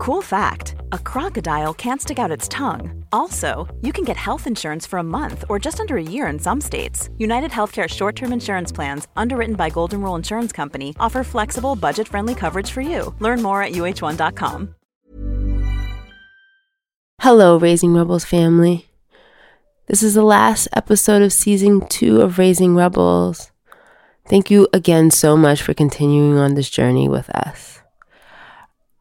Cool fact a crocodile can't stick out its tongue. Also, you can get health insurance for a month or just under a year in some states. United Healthcare short term insurance plans, underwritten by Golden Rule Insurance Company, offer flexible, budget friendly coverage for you. Learn more at uh1.com. Hello, Raising Rebels family. This is the last episode of season two of Raising Rebels. Thank you again so much for continuing on this journey with us.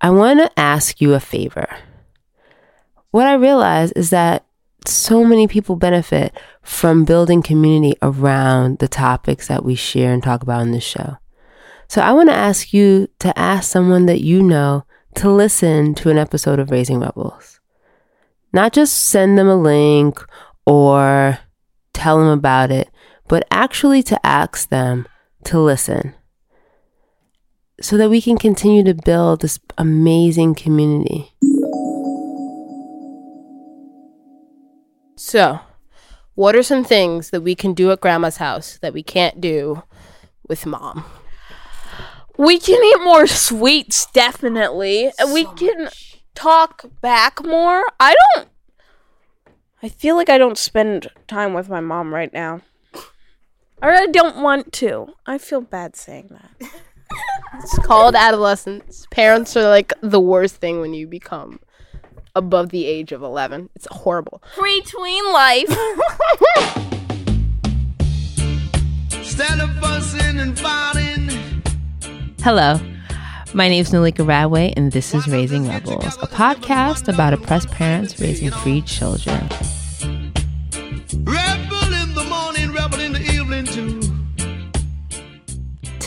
I want to ask you a favor. What I realize is that so many people benefit from building community around the topics that we share and talk about in this show. So I want to ask you to ask someone that you know to listen to an episode of Raising Rebels. Not just send them a link or tell them about it, but actually to ask them to listen so that we can continue to build this amazing community. So, what are some things that we can do at grandma's house that we can't do with mom? We can eat more sweets, definitely. So we can much. talk back more. I don't. I feel like I don't spend time with my mom right now. Or I don't want to. I feel bad saying that. It's called adolescence. Parents are like the worst thing when you become above the age of 11. It's horrible. Pre-tween life. Hello. My name is Noleca Radway, and this is Raising Rebels, a podcast about oppressed parents raising free children. Rebel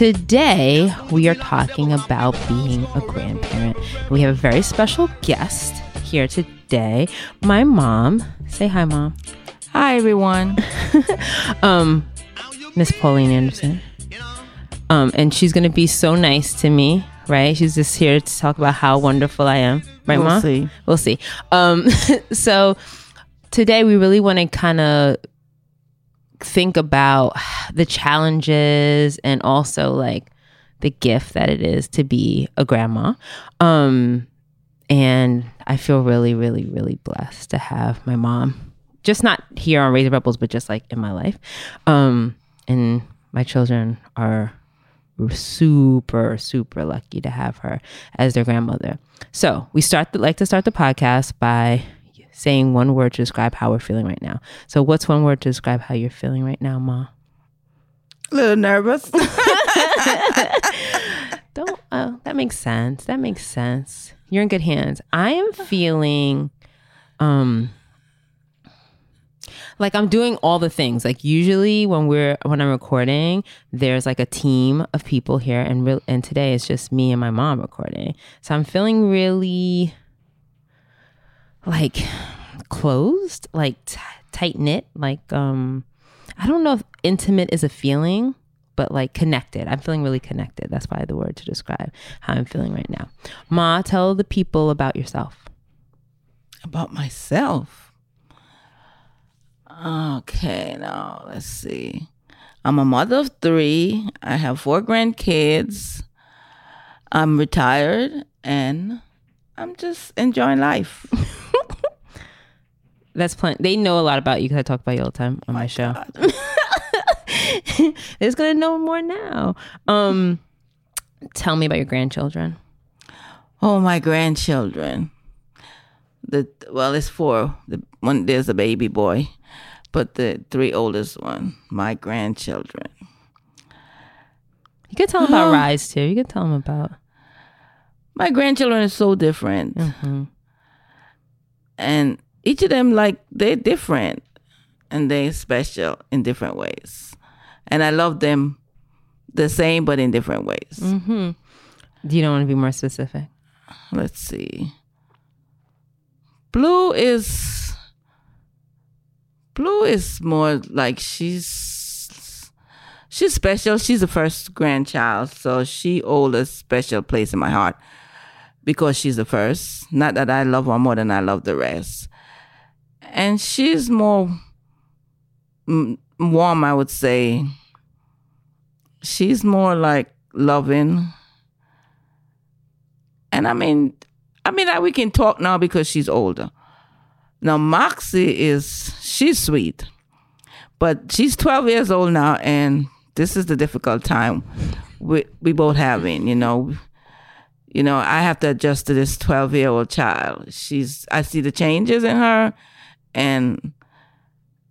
Today, we are talking about being a grandparent. We have a very special guest here today, my mom. Say hi, mom. Hi, everyone. um, Miss Pauline Anderson. Um, and she's gonna be so nice to me, right? She's just here to talk about how wonderful I am, right, we'll mom? See. We'll see. Um, so today we really want to kind of think about the challenges and also like the gift that it is to be a grandma. Um, and I feel really, really, really blessed to have my mom, just not here on Raising Rebels, but just like in my life. Um, and my children are super, super lucky to have her as their grandmother. So we start the, like to start the podcast by saying one word to describe how we're feeling right now. So, what's one word to describe how you're feeling right now, Ma? A little nervous. Don't. Oh, that makes sense. That makes sense. You're in good hands. I am feeling, um, like I'm doing all the things. Like usually when we're when I'm recording, there's like a team of people here, and real and today it's just me and my mom recording. So I'm feeling really like closed, like t- tight knit, like um I don't know if intimate is a feeling, but like connected. I'm feeling really connected. That's probably the word to describe how I'm feeling right now. Ma, tell the people about yourself. About myself. Okay, now let's see. I'm a mother of three. I have four grandkids. I'm retired and I'm just enjoying life. That's plenty. They know a lot about you because I talk about you all the time on my, my show. They're just gonna know more now. Um, tell me about your grandchildren. Oh, my grandchildren. The well, it's four. The one there's a baby boy, but the three oldest one, my grandchildren. You could tell them about Rise too. You could tell them about my grandchildren are so different, mm-hmm. and each of them like they're different and they're special in different ways. And i love them the same but in different ways. Mm-hmm. do you don't want to be more specific? Let's see. Blu is Blu is more like she's she's special. She's the first grandchild so she holds a special place in my heart because she's the first not that i love her more than i love the rest and she's more warm, I would say. She's more like loving. And I mean, I mean, I, we can talk now because she's older. Now Moxie is she's sweet, but she's 12 years old now, and this is the difficult time we we both having. You know, you know, I have to adjust to this 12 year old child. She's I see the changes in her, and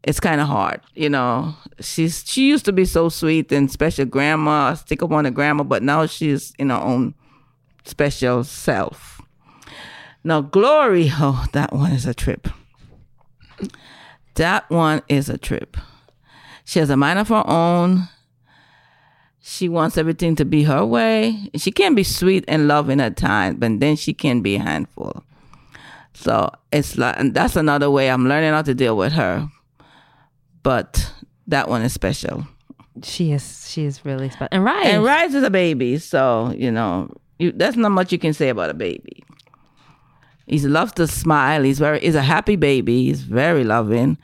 it's kind of hard. You know, she's she used to be so sweet and special grandma, stick up on the grandma, but now she's in her own special self. Now, Glory, oh, that one is a trip. That one is a trip. She has a mind of her own. She wants everything to be her way. She can be sweet and loving at times, but then she can be a handful. So it's like, and that's another way I'm learning how to deal with her. But that one is special. She is she is really special. And Rise. And Rise is a baby, so you know, you, there's not much you can say about a baby. He loves to smile. He's very he's a happy baby. He's very loving,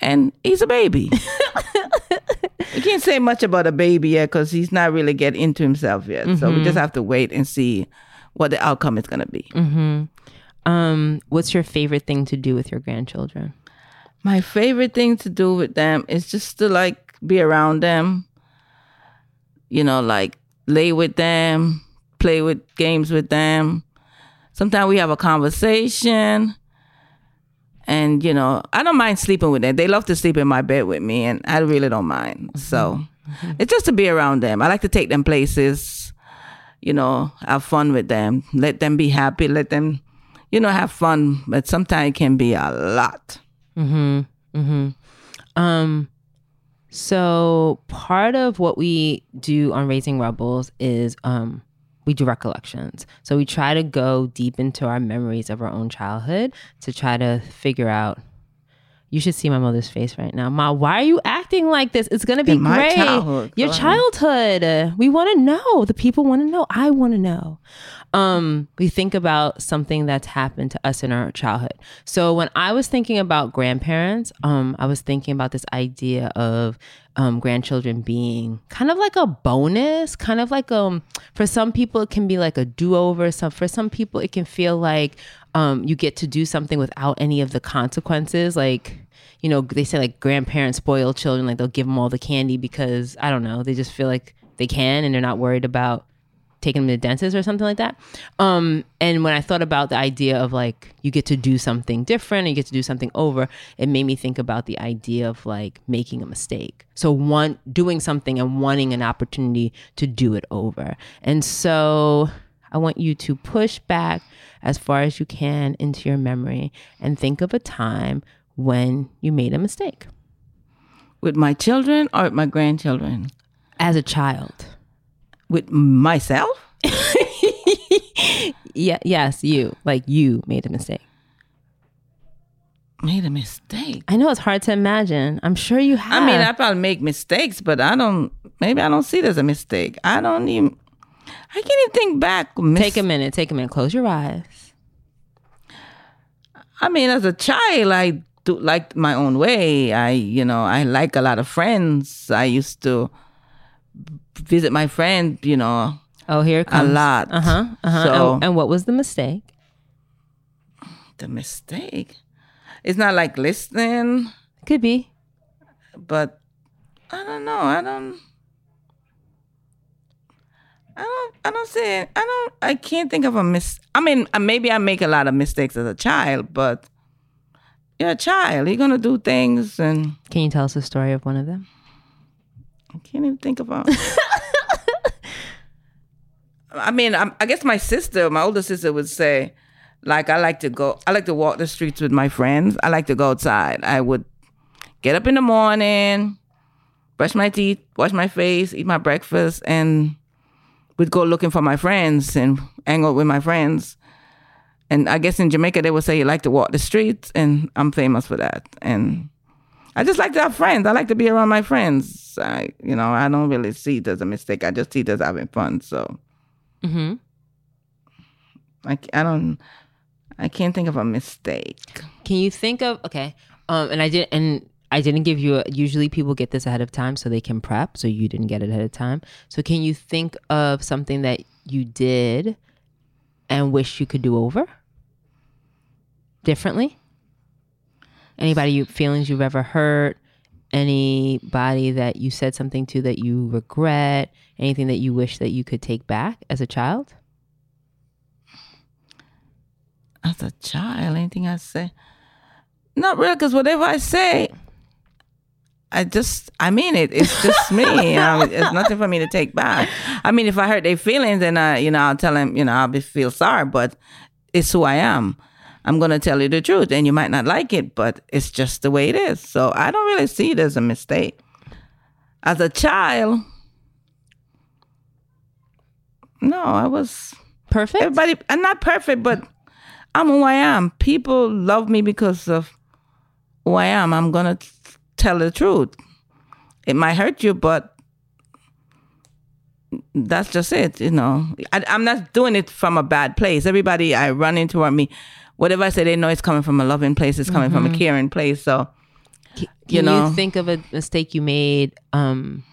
and he's a baby. you can't say much about a baby yet because he's not really getting into himself yet. So we just have to wait and see what the outcome is going to be. Mm-hmm. Um, what's your favorite thing to do with your grandchildren? My favorite thing to do with them is just to like be around them. You know, like lay with them, play with games with them. Sometimes we have a conversation. And, you know, I don't mind sleeping with them. They love to sleep in my bed with me, and I really don't mind. So it's just to be around them. I like to take them places, you know, have fun with them, let them be happy, let them, you know, have fun. But sometimes it can be a lot. Hmm. Hmm. Um, so part of what we do on Raising Rebels is um we do recollections. So we try to go deep into our memories of our own childhood to try to figure out. You should see my mother's face right now. Ma, why are you acting like this? It's gonna be In great. childhood, Your childhood. We want to know. The people want to know. I want to know. Um, we think about something that's happened to us in our childhood. So when I was thinking about grandparents, um, I was thinking about this idea of um, grandchildren being kind of like a bonus, kind of like um for some people it can be like a do-over. Some for some people it can feel like um you get to do something without any of the consequences. Like you know they say like grandparents spoil children, like they'll give them all the candy because I don't know they just feel like they can and they're not worried about taking them to the dentist or something like that. Um, and when I thought about the idea of like you get to do something different you get to do something over, it made me think about the idea of like making a mistake. So one doing something and wanting an opportunity to do it over. And so I want you to push back as far as you can into your memory and think of a time when you made a mistake With my children or with my grandchildren? as a child. With myself? Yeah, yes, you. Like you made a mistake. Made a mistake. I know it's hard to imagine. I'm sure you have. I mean, I probably make mistakes, but I don't. Maybe I don't see it as a mistake. I don't even. I can't even think back. Mis- take a minute. Take a minute. Close your eyes. I mean, as a child, I do like my own way. I, you know, I like a lot of friends. I used to visit my friend, you know, Oh, here it a lot. Uh huh. Uh huh. So and, and what was the mistake? the mistake. It's not like listening, Could be. but I don't know. I don't. I don't. I don't say. I don't. I can't think of a mis. I mean, uh, maybe I make a lot of mistakes as a child, but you're a child. You're gonna do things, and Can you tell us a story of one of them? I can't even think about. I mean, i I guess my sister, my older sister, would say, like, I like to go. I like to walk the streets with my friends. I like to go outside. I would get up in the morning, brush my teeth, wash my face, eat my breakfast, and would go looking for my friends and hang out with my friends. And I guess in Jamaica they would say you like to walk the streets, and I'm famous for that. And I just like to have friends. I like to be around my friends. I, you know, I don't really see it as a mistake. I just see it as having fun. So Mm-hmm. I, I don't, I can't think of a mistake. Can you think of okay? Um, and I did, and I didn't give you. A, usually, people get this ahead of time so they can prep. So you didn't get it ahead of time. So can you think of something that you did and wish you could do over differently? Anybody you feelings you've ever hurt? Anybody that you said something to that you regret? Anything that you wish that you could take back as a child? As a child, anything I say, not really, because whatever I say, I just, I mean it. It's just me. um, it's nothing for me to take back. I mean, if I hurt their feelings, then I, you know, I'll tell them, you know, I'll be feel sorry, but it's who I am. I'm gonna tell you the truth, and you might not like it, but it's just the way it is. So I don't really see it as a mistake. As a child, no, I was Perfect. everybody. I'm not perfect, but I'm who I am. People love me because of who I am. I'm gonna t- tell the truth. It might hurt you, but that's just it. You know, I, I'm not doing it from a bad place. Everybody I run into or me, whatever I say, they know it's coming from a loving place. It's coming from a caring place. So Can you you, know. think of a mistake you made um,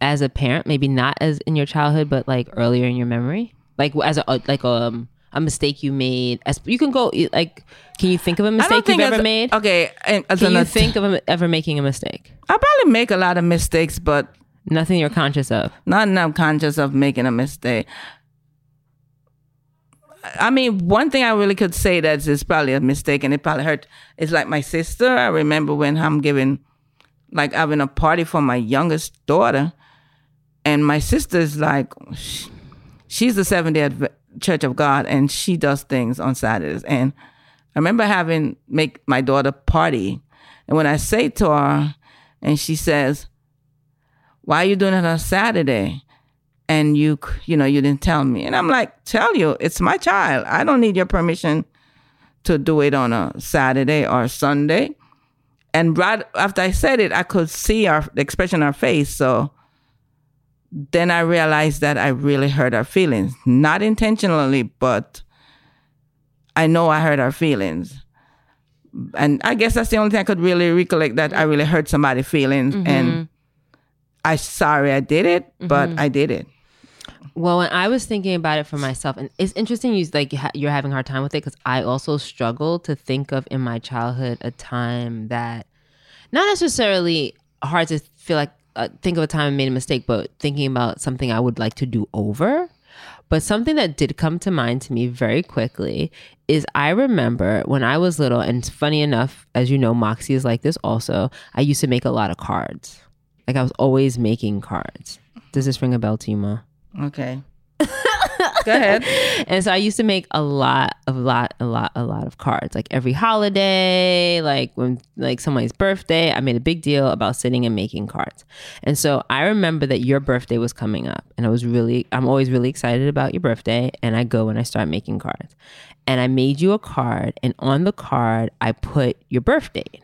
as a parent? Maybe not as in your childhood, but like earlier in your memory, like as a like um a mistake you made. As you can go like, can you think of a mistake you've ever made? Okay, and as Can you think of a, ever making a mistake? I probably make a lot of mistakes, but Nothing you're conscious of. not enough conscious of making a mistake. I mean, one thing I really could say that is probably a mistake, and it probably hurt. It's like my sister. I remember when I'm giving, like having a party for my youngest daughter, and my sister's like, she's the Seventh Day Church of God, and she does things on Saturdays. And I remember having make my daughter party, and when I say to her, and she says, why are you doing it on Saturday? And you, you know, you didn't tell me. And I'm like, tell you, it's my child. I don't need your permission to do it on a Saturday or Sunday. And right after I said it, I could see our the expression on her face. So then I realized that I really hurt her feelings, not intentionally, but I know I hurt her feelings. And I guess that's the only thing I could really recollect that I really hurt somebody's feelings. Mm-hmm. And I sorry I did it, mm-hmm. but I did it. Well, when I was thinking about it for myself, and it's interesting you like you're having a hard time with it because I also struggle to think of in my childhood a time that not necessarily hard to feel like uh, think of a time I made a mistake, but thinking about something I would like to do over. But something that did come to mind to me very quickly is I remember when I was little, and funny enough, as you know, Moxie is like this also. I used to make a lot of cards. Like I was always making cards. Does this ring a bell to you, Ma? Okay. Go ahead. And so I used to make a lot, a lot, a lot, a lot of cards. Like every holiday, like when like somebody's birthday, I made a big deal about sitting and making cards. And so I remember that your birthday was coming up, and I was really, I'm always really excited about your birthday. And I go and I start making cards, and I made you a card, and on the card I put your birth date,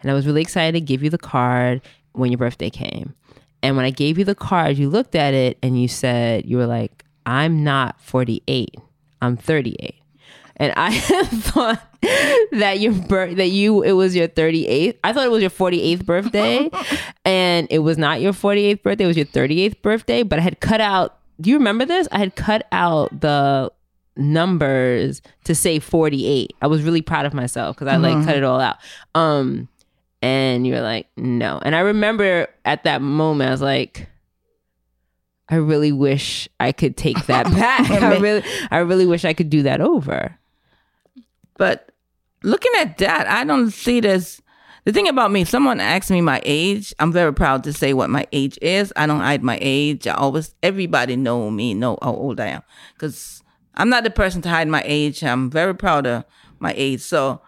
and I was really excited to give you the card when your birthday came. And when I gave you the card, you looked at it and you said, you were like, I'm not 48. I'm 38. And I thought that your birth that you it was your 38th. I thought it was your 48th birthday and it was not your 48th birthday, it was your 38th birthday, but I had cut out Do you remember this? I had cut out the numbers to say 48. I was really proud of myself cuz I like cut it all out. Um and you're like, "No." And I remember at that moment I was like I really wish I could take that back. Oh, I really I really wish I could do that over. But looking at that, I don't see it as the thing about me. If someone asks me my age, I'm very proud to say what my age is. I don't hide my age. I always everybody know me, know how old I am, because I'm not the person to hide my age. I'm very proud of my age. So,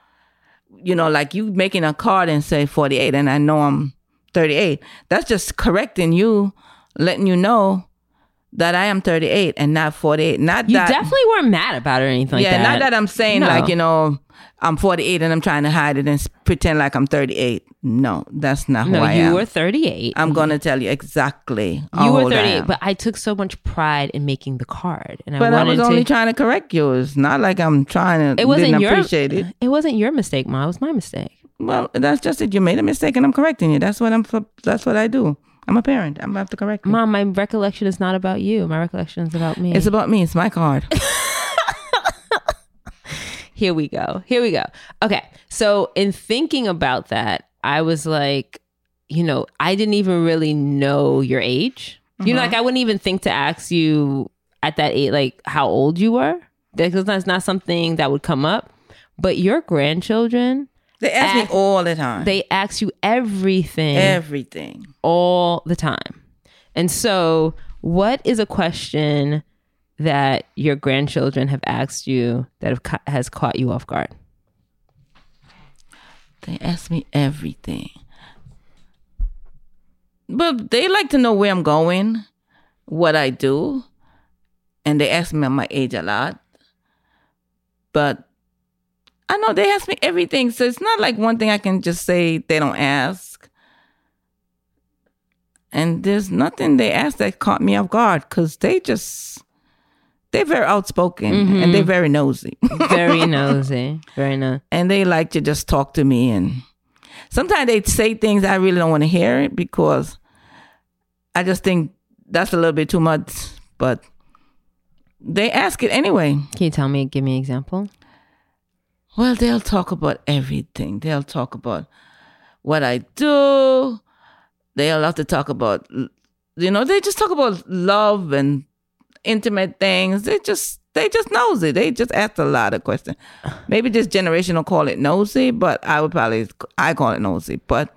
you know, like you making a card and say 48, and I know I'm 38. That's just correcting you, letting you know that I am 38 and not 48. Not You that definitely weren't mad about it or anything like yeah, that. not that I'm saying No. like you know I'm 48 and I'm trying to hide it and pretend like I'm 38. No, that's not who No, I you am. You were 38. I'm gonna tell you exactly. you were old I 38, am. but I took so much pride in making the card, and I But I wanted was only trying to correct you. It's not like I'm trying to. it wasn't your. appreciate it. It wasn't your mistake, Ma. It was my mistake. Well, that's just it. You made a mistake and I'm correcting you. That's what I'm. That's what I do. I'm a parent. I'm gonna have to correct you. Mom, my recollection is not about you. My recollection is about me. It's about me. It's my card. here we go. Here we go. Okay. So, in thinking about that, I was like, you know, I didn't even really know your age. You know, like uh-huh. I wouldn't even think to ask you at that age, like how old you were, because that's not something that would come up. But your grandchildren, They ask Ask- me all the time. they ask you everything Everything. all the time. And so, what is a question that your grandchildren have asked you that have ca- has caught you off guard? They ask me everything. But they like to know where I'm going, what I do, and they ask me my age a lot. But I know they ask me everything, so it's not like one thing I can just say they don't ask. And there's nothing they ask that caught me off guard because they just they're very outspoken and they're mm-hmm. very nosy. Very nosy. Very nosy. and they like to just talk to me and sometimes they say things I really don't want to hear it because I just think that's a little bit too much but they ask it anyway Can you tell me? Give me an example. Well they'll talk about everything. They'll talk about what I do. They'll love to talk about you know they just talk about love and intimate things. They just they just nosy. They just ask a lot of questions. Maybe this generation will call it nosy but i would probably i call it nosy. But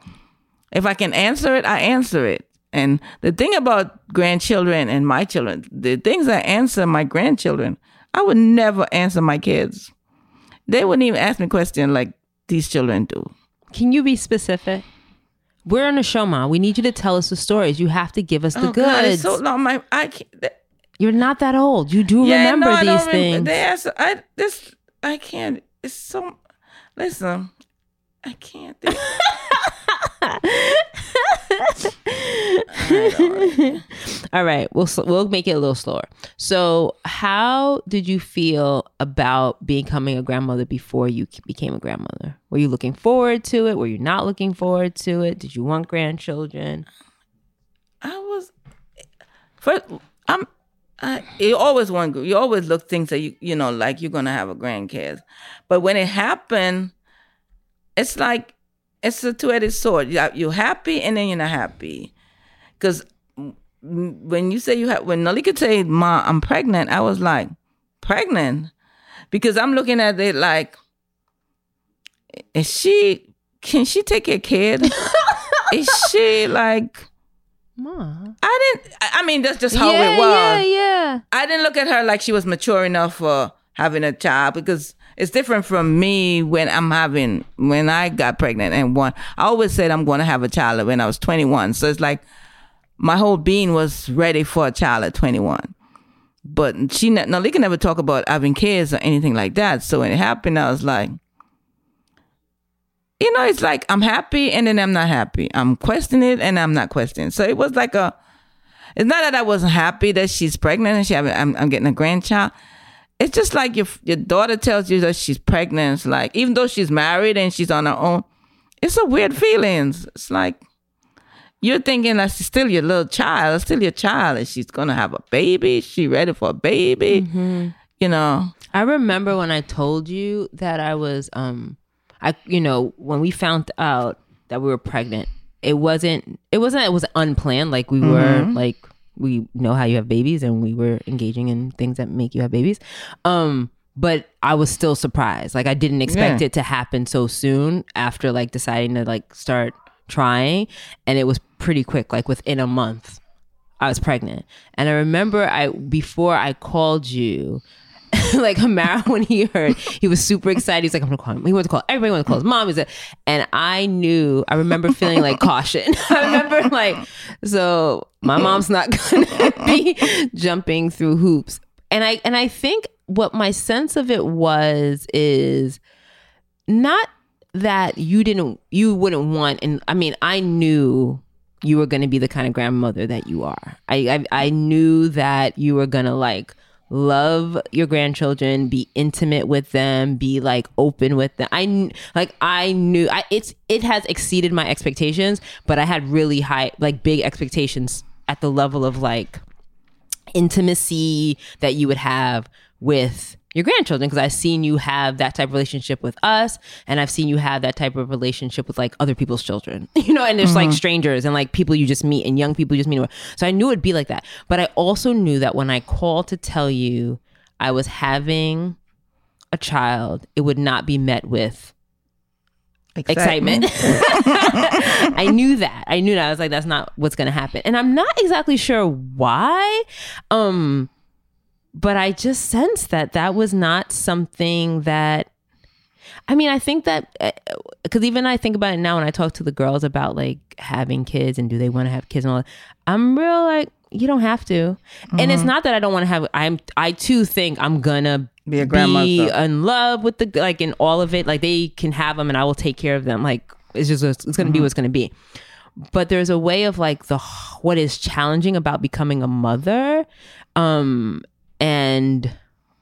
if i can answer it i answer it. And the thing about grandchildren and my children the things i answer my grandchildren i would never answer my kids they wouldn't even ask me questions like these children do Can you be specific? We're on a show, Ma. We need you to tell us the stories. You have to give us the oh God, it's so long my i can't You're not that old. You do Yeah, remember no, I these don't rem- things. They ask, I this I can't. It's so. Listen, I can't. All right, we'll we'll make it a little slower. So, how did you feel about becoming a grandmother before you became a grandmother? Were you looking forward to it? Were you not looking forward to it? Did you want grandchildren? I was. First, I'm. I, you always want. You always look things that you you know like you're gonna have a grandkids, but when it happened, it's like it's a two-edged sword. You you're happy and then you're not happy, because when you say you have when Noleca say, "Ma, I'm pregnant," I was like, "Pregnant," because I'm looking at it like, is she? Can she take a kid? is she like? Ma. I didn't. I I mean, that's just how yeah, it was. yeah, yeah. I didn't look at her like she was mature enough for having a child because it's different from me when I'm having when I got pregnant and one. I always said I'm going to have a child when I was 21. So it's like my whole being was ready for a child at 21. But she, ne- Noleca never talk about having kids or anything like that. So when it happened, I was like, you know, it's like I'm happy and then I'm not happy. I'm questioning it and I'm not questioning. So it was like a. It's not that I wasn't happy that she's pregnant and she I'm, I'm getting a grandchild. It's just like your your daughter tells you that she's pregnant. It's like even though she's married and she's on her own, it's a weird feelings. It's like you're thinking that she's still your little child, still your child, and she's gonna have a baby. She ready for a baby, you know. I remember when I told you that I was um I you know, when we found out that we were pregnant, it wasn't it wasn't it was unplanned like we were like we know how you have babies and we were engaging in things that make you have babies. Um but I was still surprised. Like I didn't expect Yeah. it to happen so soon after like deciding to like start trying and it was pretty quick like within a month I was pregnant. And I remember I before I called you, like Hamara, when he heard, he was super excited. He's like, I'm gonna call him. He wants to call everybody wanted to call his mom. Is it? And I knew. I remember feeling like caution. I remember like, so my mom's not gonna be jumping through hoops. And I and I think what my sense of it was is not that you didn't you wouldn't want and i mean i knew you were going to be the kind of grandmother that you are I, I i knew that you were going to like love your grandchildren be intimate with them be like open with them. I like i knew i it's it has exceeded my expectations but i had really high like big expectations at the level of like intimacy that you would have with your grandchildren because I've seen you have that type of relationship with us and I've seen you have that type of relationship with like other people's children. You know, and there's like strangers and like people you just meet and young people you just meet. So I knew it'd be like that. But I also knew that when I called to tell you I was having a child, it would not be met with excitement. I knew that. I knew that. I was like, that's not what's gonna happen. And I'm not exactly sure why. Um, but I just sensed that that was not something that I mean, I think that eh, eh, because even I think about it now when I talk to the girls about like having kids and do they want to have kids and all that, I'm real like, you don't have to. And it's mm-hmm. not that I don't want to have, I'm, I too think I'm gonna Be a grandmother. be in love with the, like in all of it. Like they can have them and I will take care of them. Like it's just, it's gonna be mm-hmm. what's gonna be. But there's a way of like the, what is challenging about becoming a mother. Um, and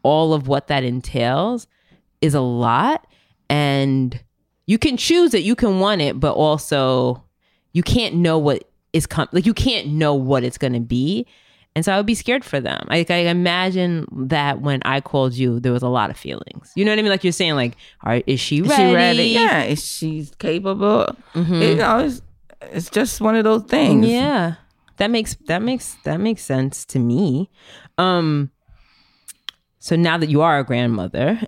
all of what that entails is a lot and you can choose it you can want it but also you can't know what is com- like you can't know what it's going to be and so i would be scared for them like i imagine that when i called you there was a lot of feelings you know what i mean like you're saying like all right is she Is ready, she ready? Yeah, is she capable? Mhm. You know, it's, it's just one of those things. Yeah. That makes that makes that makes sense to me. Um so now that you are a grandmother,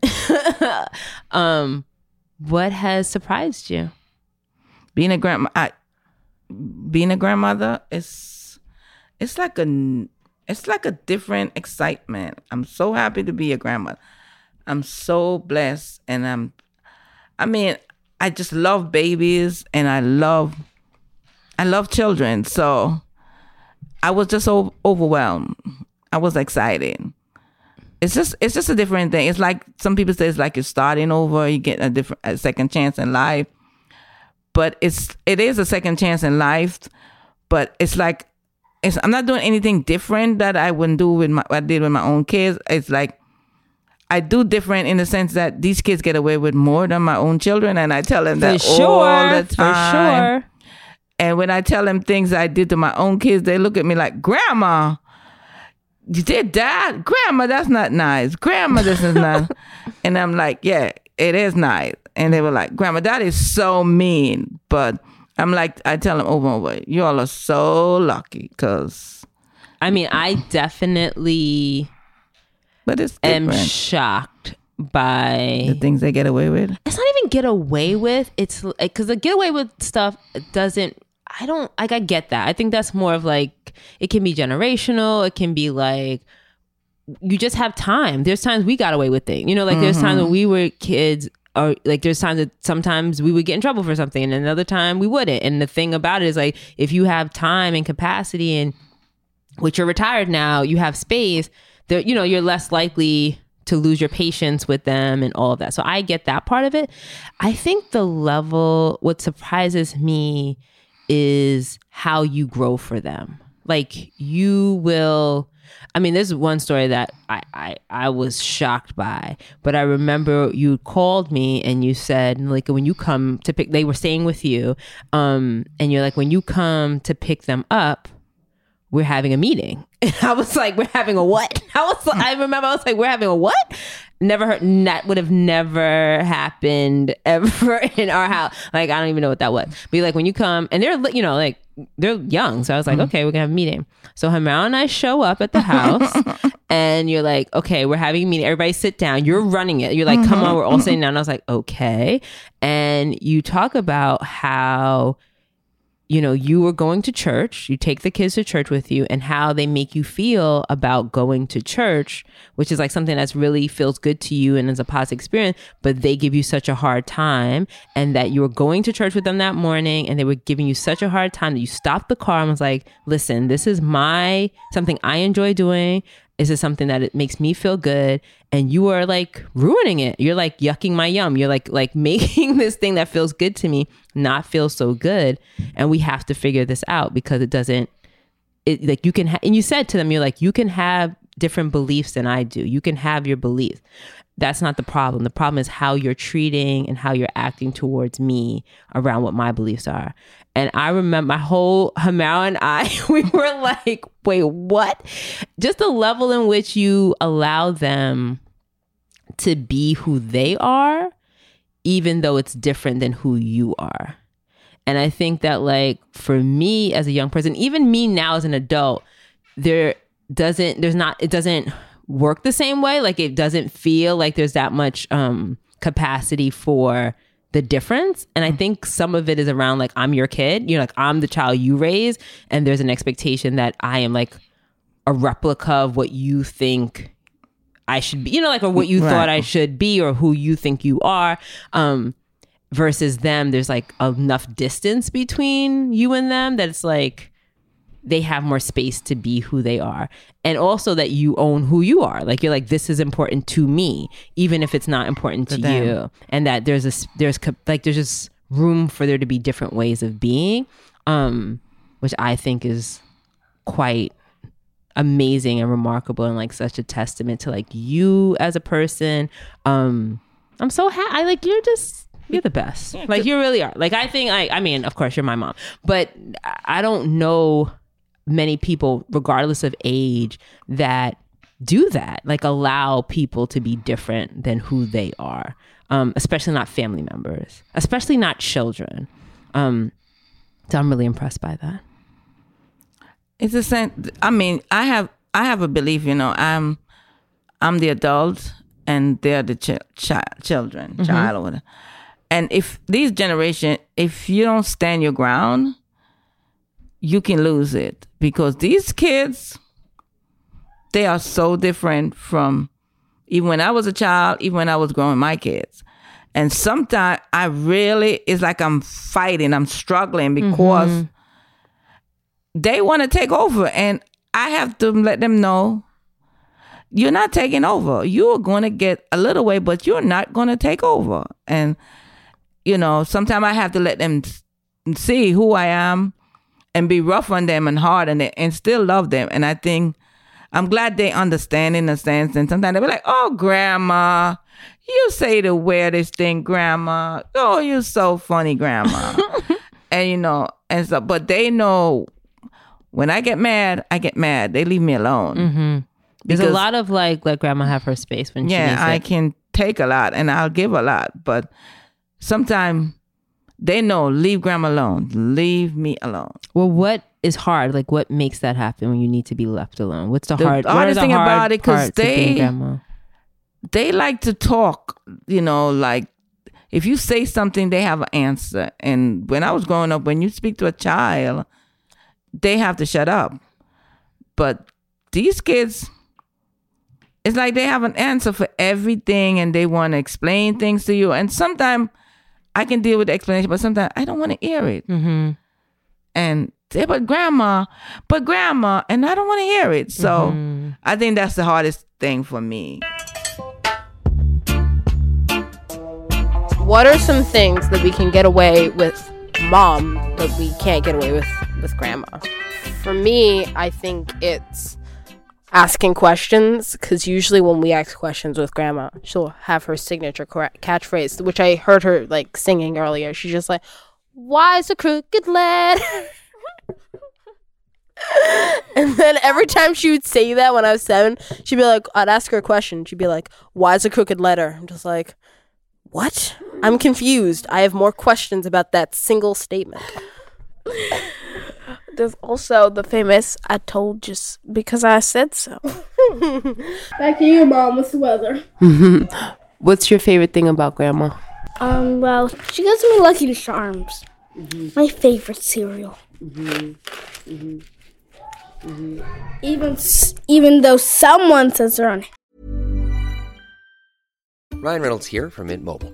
um what has surprised you? being a grandma I, being a grandmother is it's like a it's like a different excitement. I'm so happy to be a grandmother. I'm so blessed and i'm i mean i just love babies and i love i love children. So i was just so overwhelmed. I was excited it's just it's just a different thing. It's like some people say it's like you're starting over. You get a different a second chance in life. But it's it is a second chance in life but it's like it's i'm not doing anything different that i wouldn't do with my i did with my own kids. It's like i do different in the sense that these kids get away with more than my own children. And i tell them For that sure. all the For time. sure. and when i tell them things i did to my own kids they look at me like grandma you did that? Grandma that's not nice. Grandma this is not and i'm like yeah it is nice. And they were like grandma that is so mean. But i'm like i tell them over and over you all are so lucky because I mean, I definitely but it's am shocked by the things they get away with. It's not even get away with it's because the get away with stuff doesn't i don't like i get that. I think that's more of like it can be generational. It can be like you just have time. There's times we got away with things you know like there's times when mm-hmm. we were kids or like there's times that sometimes we would get in trouble for something and another time we wouldn't. And the thing about it is like if you have time and capacity and which you're retired now, you have space, that you know, you're less likely to lose your patience with them and all of that. So I get that part of it. I think the level what surprises me is how you grow for them. Like you will I mean, there's one story that I, I, I was shocked by, but I remember you called me and you said, like, when you come to pick, they were staying with you, um, and you're like, when you come to pick them up, we're having a meeting. And I was like, we're having a what? I was I hmm. remember I was like, we're having a what? Never heard that would have never happened ever in our house. Like I don't even know what that was. But like when you come and they're you know like they're young, so I was like, hmm. okay, we're gonna have a meeting. So Hamel and I show up at the house, and you're like, okay, we're having a meeting. Everybody sit down. You're running it. You're like, come on, mm-hmm. we're all sitting mm-hmm. down. And I was like, okay. And you talk about how you know, you were going to church, you take the kids to church with you, and how they make you feel about going to church, which is like something that's really feels good to you and is a positive experience, but they give you such a hard time, and that you were going to church with them that morning and they were giving you such a hard time that you stopped the car and was like, listen, this is my something I enjoy doing. Is this something that it makes me feel good? And you are like ruining it. You're like yucking my yum. You're like like making this thing that feels good to me not feel so good. And we have to figure this out because it doesn't. It like you can ha- and you said to them, you're like you can have different beliefs than I do. You can have your beliefs. That's not the problem. The problem is how you're treating and how you're acting towards me around what my beliefs are. And I remember my whole Hamel and I, we were like, wait, what? Just the level in which you allow them to be who they are, even though it's different than who you are. And I think that, like, for me as a young person, even me now as an adult, there doesn't, there's not, it doesn't work the same way. Like, it doesn't feel like there's that much um, capacity for the difference. And I think some of it is around, like, I'm your kid, you know, like, I'm the child you raise. And there's an expectation that I am, like, a replica of what you think I should be, you know, like, or what you Right. thought I should be or who you think you are. Um, versus them, there's like enough distance between you and them that it's like they have more space to be who they are. And also that you own who you are. Like, you're like, this is important to me, even if it's not important to, them. you. And that there's a, there's like, there's just room for there to be different ways of being, um, which I think is quite amazing and remarkable and like such a testament to like you as a person um i'm so happy i like you're just you're the best like you really are like i think i i mean of course you're my mom but i don't know many people regardless of age that do that like allow people to be different than who they are um especially not family members especially not children um so i'm really impressed by that It's the same. I mean, I have I have a belief. You know, I'm I'm the adult and they're the ch- chi- children, child or whatever. And if these generation, if you don't stand your ground, you can lose it because these kids, they are so different from even when I was a child, even when I was growing my kids. And sometimes I really, it's like I'm fighting, I'm struggling because mm-hmm. they want to take over and i have to let them know you're not taking over. You're going to get a little way but you're not going to take over. And you know sometimes i have to let them see who i am and be rough on them and hard on them and still love them and i think i'm glad they understand in a sense and sometimes they'll be like oh grandma you say the weirdest thing grandma oh you're so funny grandma and you know and so but they know when I get mad, I get mad. They leave me alone. Mm-hmm. There's a lot of like let grandma have her space when she Yeah, I it. can take a lot and I'll give a lot, but sometimes they know leave grandma alone. Leave me alone. Well, what is hard? Like, what makes that happen when you need to be left alone? What's the, The hard? hardest the thing hard about it because they- They like to talk, you know, like if you say something, they have an answer. And when I was growing up, when you speak to a child, they have to shut up. But these kids, it's like they have an answer for everything and they want to explain things to you. And sometimes I can deal with the explanation, but sometimes I don't want to hear it. Mm-hmm. And they, but grandma, but grandma, and I don't want to hear it. So Mm-hmm. I think that's the hardest thing for me. What are some things that we can get away with mom that we can't get away with with grandma? For me, I think it's asking questions because usually when we ask questions with grandma, she'll have her signature catchphrase, which I heard her like singing earlier. She's just like, "Why is a crooked letter?" and then every time she would say that when I was seven, she'd be like, I'd ask her a question. She'd be like, "Why is a crooked letter?" I'm just like, "What?" I'm confused. I have more questions about that single statement. There's also the famous "I told just because I said so." Back to you, Mom. What's the weather? What's your favorite thing about grandma? Um, well, she gives me Lucky Charms. Mm-hmm. My favorite cereal. Mm-hmm. Mm-hmm. Even even though someone says they're on Ryan Reynolds here from Mint Mobile.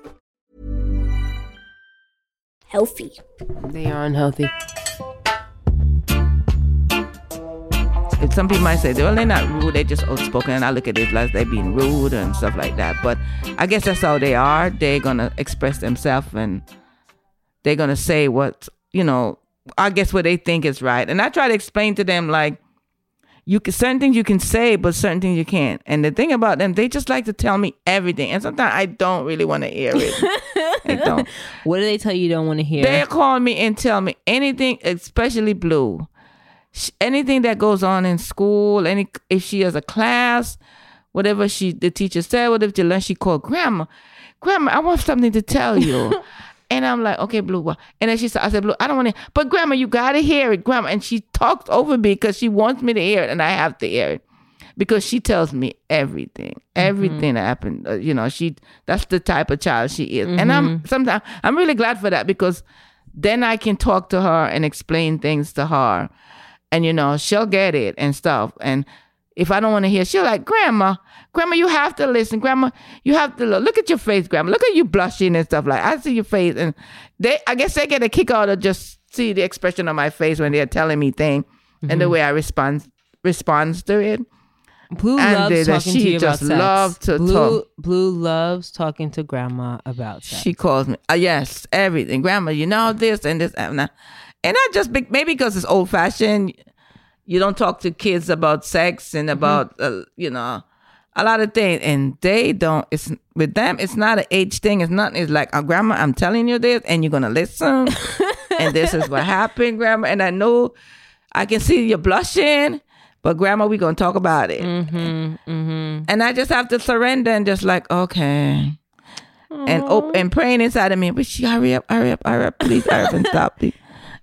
healthy. They are unhealthy. some people might say, well, they're not rude, they're just outspoken. And I look at it like they're being rude and stuff like that. But I guess that's how they are. They're going to express themselves and they're going to say what, you know, I guess what they think is right. And I try to explain to them, like, you can, certain things you can say, but certain things you can't. And the thing about them, they just like to tell me everything. And sometimes I don't really want to hear it. I don't. What do they tell you you don't want to hear? They call me and tell me anything, especially Blu. Anything that goes on in school, any if she has a class, whatever she the teacher said, whatever she learned, she called grandma. Grandma, I want something to tell you. and I'm like, okay, Blu. What? And then she said, I said, Blu, I don't want to. But grandma, you gotta hear it, grandma. And she talked over me because she wants me to hear it, and I have to hear it because she tells me everything, everything that happened. Uh, you know, she that's the type of child she is, and I'm sometimes I'm really glad for that because then I can talk to her and explain things to her, and you know she'll get it and stuff. And if I don't want to hear, she'll like, Grandma, Grandma, you have to listen, Grandma, you have to look. Look at your face, Grandma. Look at you blushing and stuff like. I see your face, and they, I guess they get a kick out of just see the expression on my face when they're telling me thing, and the way I respond responds to it. Blu And loves they- talking she to you about just sex. love to Blu, talk. Blu loves talking to grandma about sex. She calls me, uh, yes, everything. Grandma, you know this and this and that. And I just, maybe because it's old fashioned, you don't talk to kids about sex and mm-hmm. about, uh, you know, a lot of things. And they don't, it's with them, it's not an age thing. It's nothing. It's like, oh, Grandma, I'm telling you this and you're going to listen. and this is what happened, Grandma. And I know I can see you blushing. But grandma, we gonna talk about it, mm-hmm, mm-hmm. and I just have to surrender and just like okay, and op- and praying inside of me. But she hurry up, hurry up, hurry up, please hurry up and stop, please.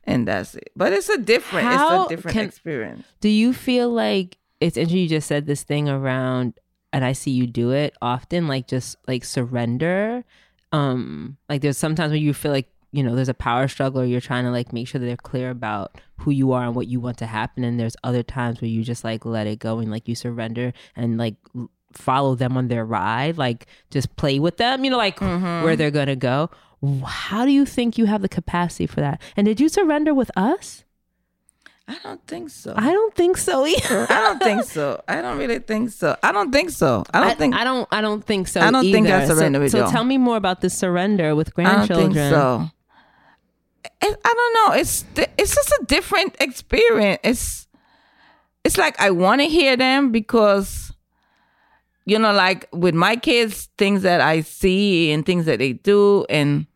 And that's it. But it's a different, How it's a different can- experience. Do you feel like it's interesting? You just said this thing around, and I see you do it often, like just like surrender. Um, like there's sometimes when you feel like you know there's a power struggle, or you're trying to like make sure that they're clear about who you are and what you want to happen. And there's other times where you just like let it go and like you surrender and like follow them on their ride, like just play with them. You know, like where they're gonna go. How do you think you have the capacity for that? And did you surrender with us? I don't think so. I don't think so either. I don't think so. I don't really think so. I don't think so. I don't think. I don't. I don't think so. I don't think I either. surrender so, with so y'all. tell me more about the surrender with I don't grandchildren. think so. I, I don't know. It's it's just a different experience. It's it's like I want to hear them because you know, like with my kids, things that I see and things that they do and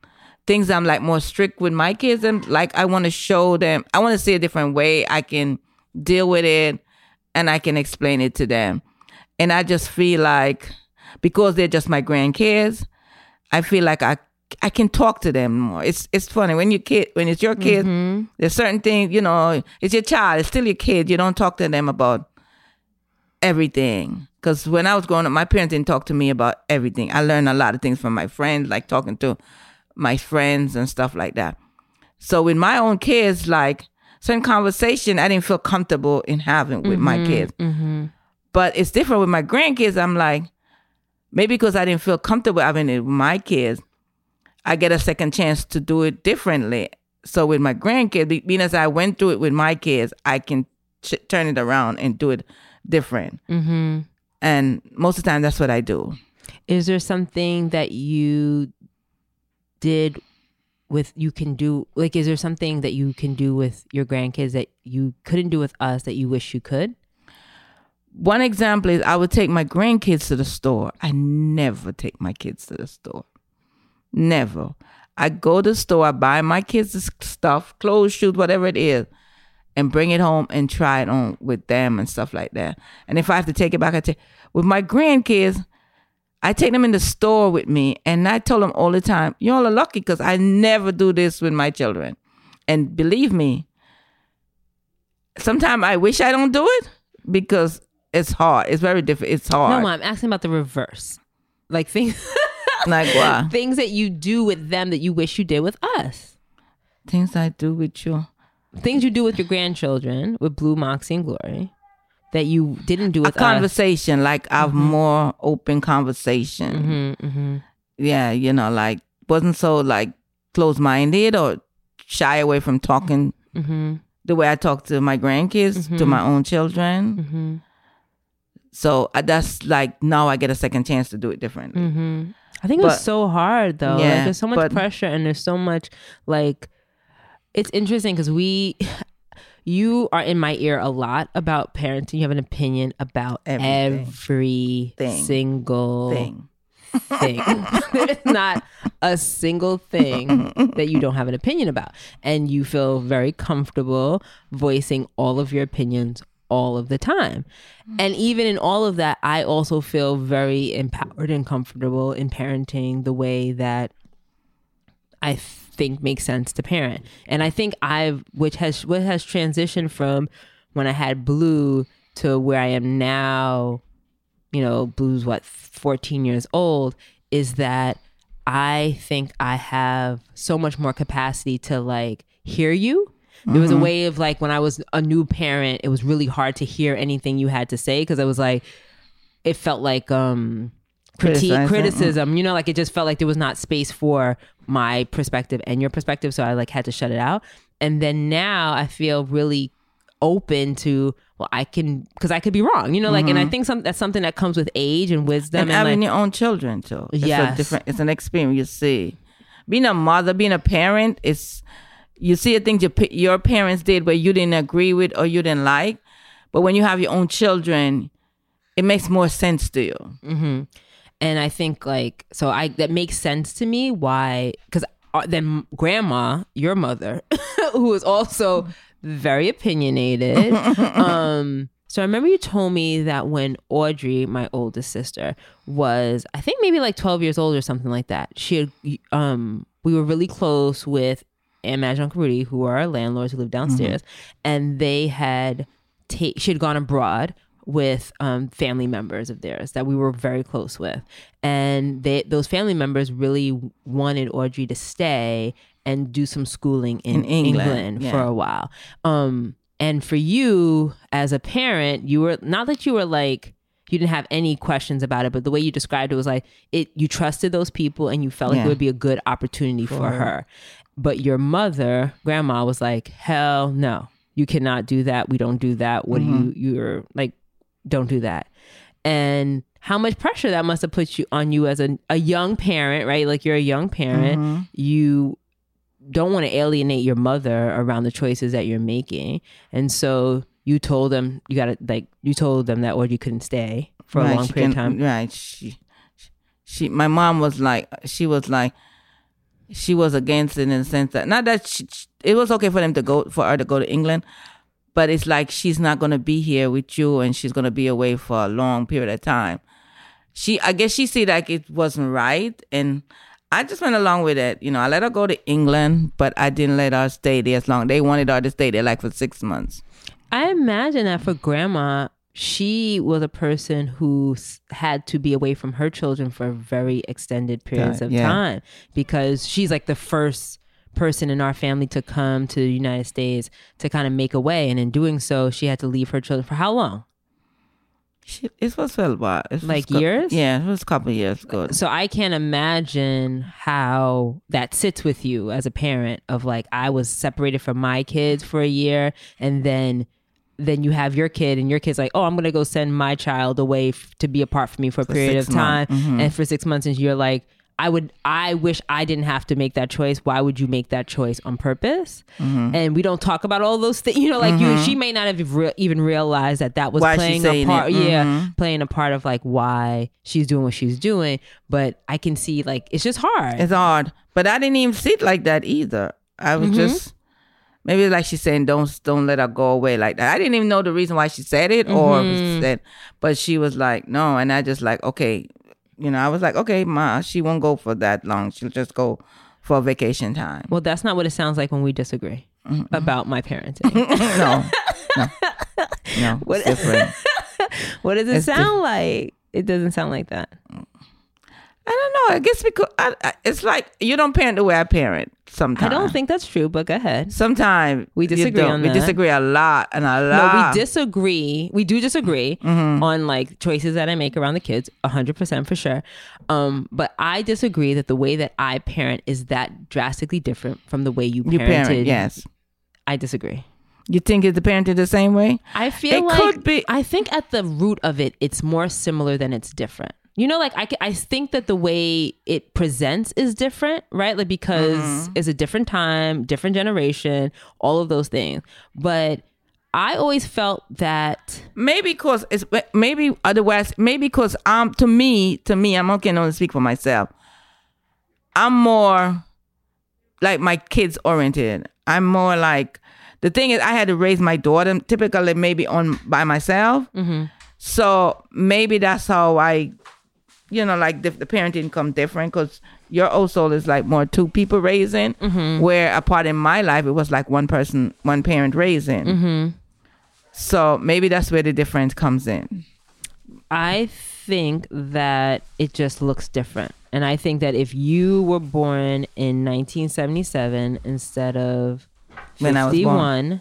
things I'm like more strict with my kids and like I want to show them. I want to see a different way I can deal with it and I can explain it to them. And I just feel like because they're just my grandkids, I feel like I I can talk to them more. It's it's funny when you kid when it's your kid. Mm-hmm. There's certain things you know. It's your child. It's still your kid. You don't talk to them about everything. Because when I was growing up, my parents didn't talk to me about everything. I learned a lot of things from my friends, like talking to my friends and stuff like that. So with my own kids, like certain conversation, I didn't feel comfortable in having with my kids. But it's different with my grandkids. I'm like, maybe because I didn't feel comfortable having it with my kids, I get a second chance to do it differently. So with my grandkids, being as I went through it with my kids, I can ch- turn it around and do it different. Mm-hmm. And most of the time, that's what I do. Is there something that you did with you can do like is there something that you can do with your grandkids that you couldn't do with us that you wish you could? One example is I would take my grandkids to the store. I never take my kids to the store. Never. I go to the store, I buy my kids stuff, clothes, shoes, whatever it is, and bring it home and try it on with them and stuff like that. And if I have to take it back, I take. With my grandkids, I take them in the store with me, and I tell them all the time, "Y'all are lucky because I never do this with my children." And believe me, sometimes I wish I don't do it because it's hard. It's very difficult. It's hard. No, mom, I'm asking about the reverse. Like things Like what? things that you do with them that you wish you did with us. Things I do with you. Things you do with your grandchildren, with Blu, Moxie, and Glory, that you didn't do A with us. conversation, like I have more open conversation. Mm-hmm, Yeah, you know, like wasn't so like close minded or shy away from talking mm-hmm. the way I talk to my grandkids, to Mhm. my own children. Mm-hmm. So uh, that's like now I get a second chance to do it differently. Mm-hmm. I think it was so hard though. like, there's so much but- pressure and there's so much like it's interesting because we you are in my ear a lot about parenting. You have an opinion about Everything. every Thing. single Thing. thing. There's not a single thing that you don't have an opinion about. And you feel very comfortable voicing all of your opinions all of the time. And even in all of that, I also feel very empowered and comfortable in parenting the way that I think makes sense to parent. And I think I've which has what has transitioned from when I had Blu to where I am now, you know, Blu's what 14 years old is that I think I have so much more capacity to like hear you. There was a Mhm. way of like when I was a new parent, it was really hard to hear anything you had to say because I was like it felt like um critique criticism you know like it just felt like there was not space for my perspective and your perspective so i like had to shut it out and then now i feel really open to well i can because i could be wrong you know like and i Mhm. think some that's something that comes with age and wisdom and and, having like, your own children too. A different. It's an experience. You see, being a mother, being a parent, is you see the things your your parents did where you didn't agree with or you didn't like, but when you have your own children, it makes more sense to you. hmm And I think like so I that makes sense to me why because then grandma, your mother, who is also very opinionated. um, so I remember you told me that when Audrey, my oldest sister, was I think maybe like twelve years old or something like that. She had um we were really close with Aunt Madge and Uncle Rudy, who are our landlords who live downstairs, and they had ta- she had gone abroad with um, family members of theirs that we were very close with, and they those family members really wanted Audrey to stay and do some schooling in, In England, England, yeah. for a while. Um, and for you as a parent, you were not that you were like you didn't have any questions about it, but the way you described it was like it you trusted those people and you felt like it would be a good opportunity for, For her. her. But your mother, grandma, was like, hell no, you cannot do that. We don't do that. What Mhm. do you you're like, don't do that. And how much pressure that must have put you on you as a, a young parent, right? Like you're a young parent. Mhm. You don't want to alienate your mother around the choices that you're making. And so you told them you gotta like you told them that or you couldn't stay for a long period of time. Right. She, she, my mom was like, she was like, she was against it in the sense that not that she, it was okay for them to go for her to go to England, but it's like she's not gonna be here with you, and she's gonna be away for a long period of time. She, I guess, she see like it wasn't right, and I just went along with it. You know, I let her go to England, but I didn't let her stay there as long. They wanted her to stay there like for six months. I imagine that for grandma, she was a person who had to be away from her children for very extended periods of yeah. time because she's like the first person in our family to come to the United States to kind of make a way. And in doing so, she had to leave her children for how long? She, it was a while. It Like years? Yeah, it was a couple of years ago. So I can't imagine how that sits with you as a parent of like I was separated from my kids for a year and then then you have your kid and your kid's like, "Oh, I'm going to go send my child away f- to be apart from me for a For period of time." Mhm. And for 6 months and you're like, I would I wish I didn't have to make that choice. Why would you make that choice on purpose? Mhm. And we don't talk about all those things. You know, like you Mhm. she may not have re- even realized that that was Why playing a part. it. Yeah, playing a part of like why she's doing what she's doing. But I can see like it's just hard. It's hard, but I didn't even see it like that either. I was Mhm. just maybe like she's saying, don't don't let her go away like that. I didn't even know the reason why she said it or Mhm. said, but she was like, no, and I just like, okay, you know, I was like, okay, ma, she won't go for that long. She'll just go for vacation time. well, that's not what it sounds like when we disagree Mm-hmm. about my parenting. no, no, no, What- different. what does it It's sound diff- like? It doesn't sound like that. I don't know. I guess because I, I, it's like you don't parent the way I parent. Sometimes I don't think that's true, but go ahead. Sometimes We disagree on We disagree a lot and a lot. No, we disagree. We do disagree Mm-hmm. on like choices that I make around the kids, hundred percent for sure. Um, but I disagree that the way that I parent is that drastically different from the way you parented. You parent, yes. I disagree. You think it's the parenting the same way? I feel It like could be- I think at the root of it, it's more similar than it's different. You know, like I, I think that the way it presents is different, right? Like because Mm-hmm. it's a different time, different generation, all of those things. But I always felt that maybe because it's maybe otherwise maybe because um to me to me I'm okay to speak for myself. I'm more like my kids oriented. I'm more like the thing is I had to raise my daughter typically maybe on by myself. So maybe that's how I, you know, like the, the parenting come different because your old soul is like more two people raising, where a part in my life it was like one person, one parent raising. So maybe that's where the difference comes in. I think that it just looks different. And I think that if you were born in 1977 instead of When I was 51,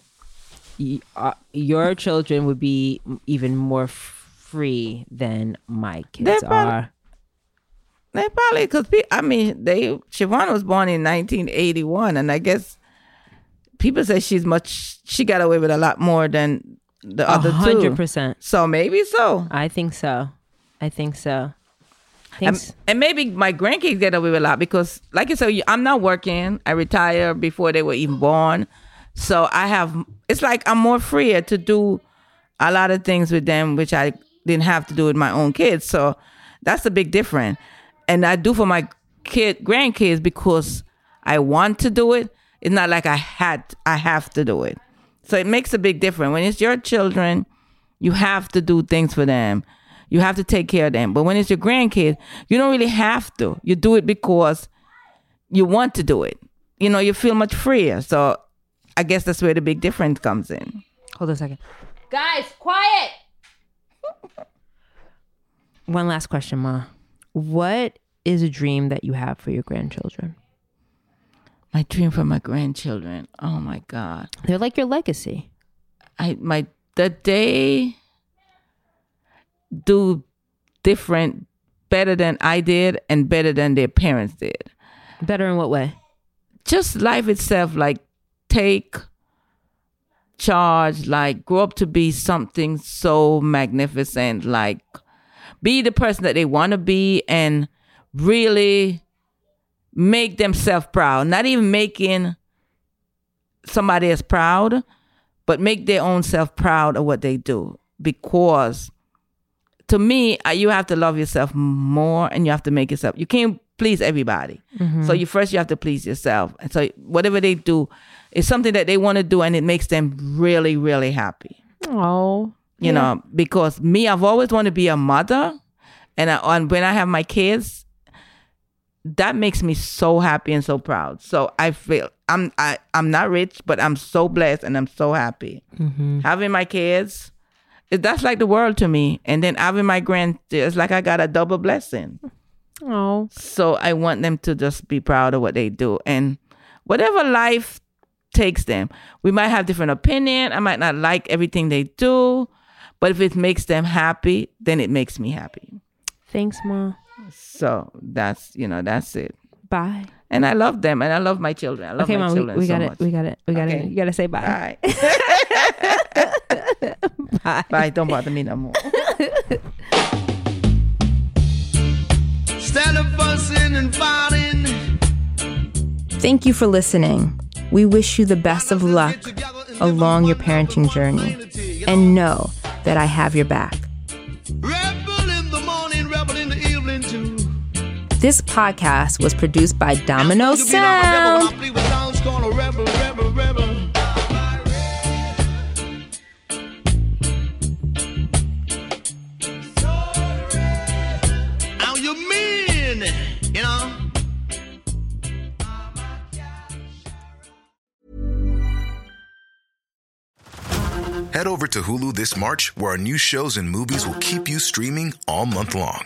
y- uh, your children would be even more free than my kids They're are. They probably because I mean they Siobhan was born in 1981, and I guess people say she's much she got away with a lot more than the other hundred two. percent. So maybe so. I think so. I think so. And, and maybe my grandkids get away with a lot because, like you said, I'm not working. I retired before they were even born, so I have. It's like I'm more freer to do a lot of things with them, which I didn't have to do with my own kids. So that's a big difference. And I do for my kid grandkids because I want to do it. It's not like I had I have to do it. So it makes a big difference. When it's your children, you have to do things for them. You have to take care of them. But when it's your grandkids, you don't really have to. You do it because you want to do it. You know, you feel much freer. So I guess that's where the big difference comes in. Hold on a second. Guys, quiet. One last question, Ma. What is a dream that you have for your grandchildren? My dream for my grandchildren. Oh my God. They're like your legacy. I my that they do different better than I did and better than their parents did. Better in what way? Just life itself, like take charge, like grow up to be something so magnificent, like be the person that they want to be and really make themselves proud. Not even making somebody else proud, but make their own self proud of what they do. Because to me, you have to love yourself more and you have to make yourself. You can't please everybody. Mm-hmm. So you first you have to please yourself. And so whatever they do is something that they want to do and it makes them really, really happy. Oh. You know, because me, I've always wanted to be a mother. And, I, and when I have my kids, that makes me so happy and so proud. So I feel I'm I, I'm not rich, but I'm so blessed and I'm so happy. Mm-hmm. Having my kids, that's like the world to me. And then having my grand, it's like I got a double blessing. Oh. So I want them to just be proud of what they do and whatever life takes them. We might have different opinion. I might not like everything they do, but if it makes them happy, then it makes me happy. Thanks, Ma. So that's you know that's it. Bye. And I love them, and I love my children. I love Okay, my Mom, we, children we so got much. it. We got it. We got Okay. it. You got to say bye. Bye. Bye. Don't bother me no more. Instead of fussing and fighting, Thank you for listening. We wish you the best of luck along your parenting journey. And know that I have your back. This podcast was produced by Domino You be like a rebel when Sound. Head over to Hulu this March, where our new shows and movies will keep you streaming all month long.